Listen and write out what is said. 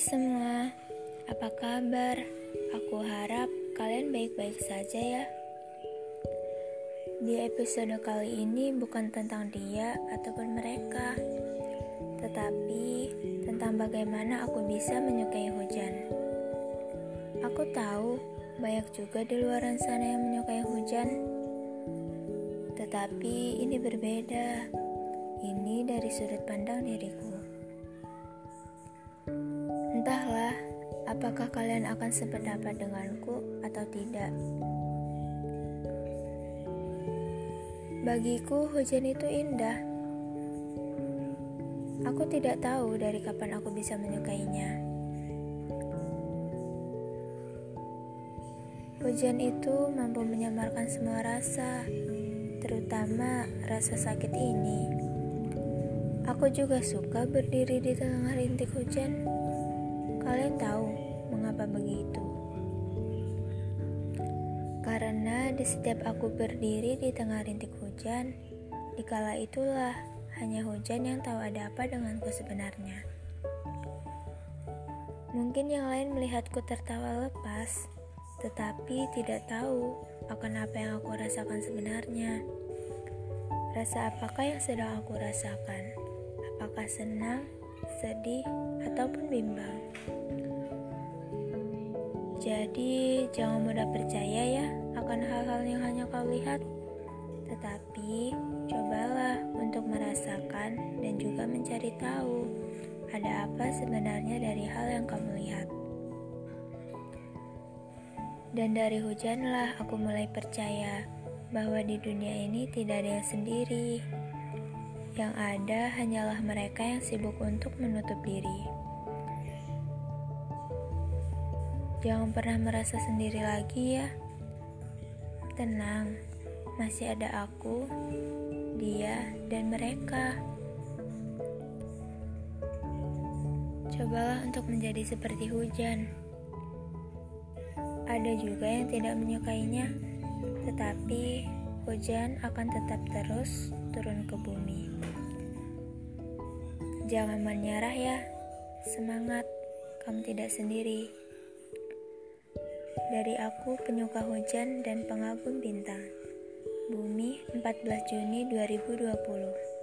semua, apa kabar? Aku harap kalian baik-baik saja ya. Di episode kali ini bukan tentang dia ataupun mereka, tetapi tentang bagaimana aku bisa menyukai hujan. Aku tahu banyak juga di luar sana yang menyukai hujan, tetapi ini berbeda. Ini dari sudut pandang diriku. Apakah kalian akan sependapat denganku atau tidak. Bagiku, hujan itu indah. Aku tidak tahu dari kapan aku bisa menyukainya. Hujan itu mampu menyamarkan semua rasa, terutama rasa sakit ini. Aku juga suka berdiri di tengah rintik hujan. Kalian tahu mengapa begitu? Karena di setiap aku berdiri di tengah rintik hujan, dikala itulah hanya hujan yang tahu ada apa denganku sebenarnya. Mungkin yang lain melihatku tertawa lepas, tetapi tidak tahu akan apa yang aku rasakan sebenarnya. Rasa apakah yang sedang aku rasakan? apakah senang, sedih, ataupun bimbang. Jadi, jangan mudah percaya ya akan hal-hal yang hanya kau lihat, tetapi cobalah untuk merasakan dan juga mencari tahu ada apa sebenarnya dari hal yang kamu lihat. Dan dari hujanlah aku mulai percaya bahwa di dunia ini tidak ada yang sendiri. Yang ada hanyalah mereka yang sibuk untuk menutup diri. Jangan pernah merasa sendiri lagi ya. Tenang, masih ada aku, dia, dan mereka. Cobalah untuk menjadi seperti hujan. Ada juga yang tidak menyukainya, tetapi hujan akan tetap terus turun ke bumi. Jangan menyerah ya, semangat, kamu tidak sendiri. Dari aku penyuka hujan dan pengagum bintang. Bumi 14 Juni 2020